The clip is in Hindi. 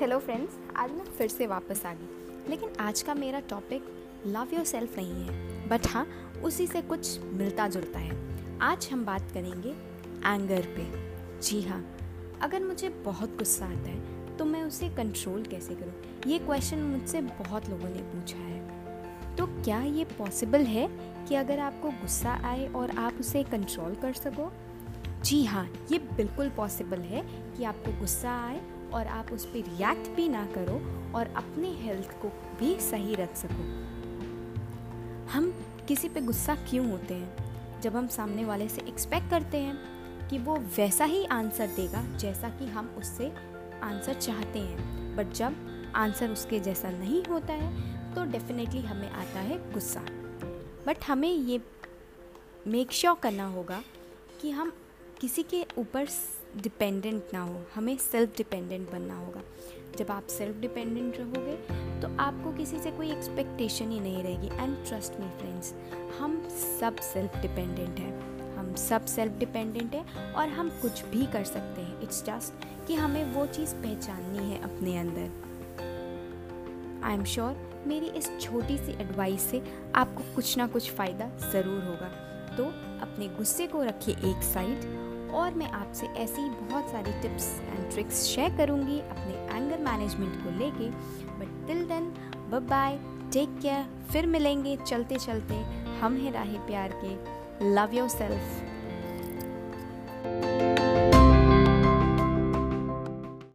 हेलो फ्रेंड्स आज मैं फिर से वापस आ गई। लेकिन आज का मेरा टॉपिक लव योर सेल्फ नहीं है। बट हाँ उसी से कुछ मिलता जुलता है। आज हम बात करेंगे एंगर पे। जी हाँ अगर मुझे बहुत गुस्सा आता है तो मैं उसे कंट्रोल कैसे करूँ? ये क्वेश्चन मुझसे बहुत लोगों ने पूछा है। तो क्या ये पॉसिबल है कि अगर आपको गुस्सा आए और आप उसे कंट्रोल कर सको? जी हाँ ये बिल्कुल पॉसिबल है कि आपको गुस्सा आए और आप उस पर रिएक्ट भी ना करो और अपने हेल्थ को भी सही रख सको। हम किसी पे गुस्सा क्यों होते हैं? जब हम सामने वाले से एक्सपेक्ट करते हैं कि वो वैसा ही आंसर देगा जैसा कि हम उससे आंसर चाहते हैं। बट जब आंसर उसके जैसा नहीं होता है तो डेफिनेटली हमें आता है गुस्सा। बट हमें ये मेक श्योर sure करना होगा कि हम किसी के ऊपर डिपेंडेंट ना हो, हमें सेल्फ डिपेंडेंट बनना होगा। जब आप सेल्फ डिपेंडेंट रहोगे तो आपको किसी से कोई एक्सपेक्टेशन ही नहीं रहेगी। एंड ट्रस्ट मी फ्रेंड्स हम सब सेल्फ डिपेंडेंट हैं। हम सब सेल्फ डिपेंडेंट हैं और हम कुछ भी कर सकते हैं। इट्स जस्ट कि हमें वो चीज़ पहचाननी है अपने अंदर। आई एम श्योर मेरी इस छोटी सी एडवाइस से आपको कुछ ना कुछ फ़ायदा ज़रूर होगा। तो अपने गुस्से को रखिए एक साइड और मैं आपसे ऐसी बहुत सारी टिप्स एंड ट्रिक्स शेयर करूँगी अपने एंगर मैनेजमेंट को लेके। But till then bye take care फिर मिलेंगे चलते चलते हम हैं राहे प्यार के। Love your self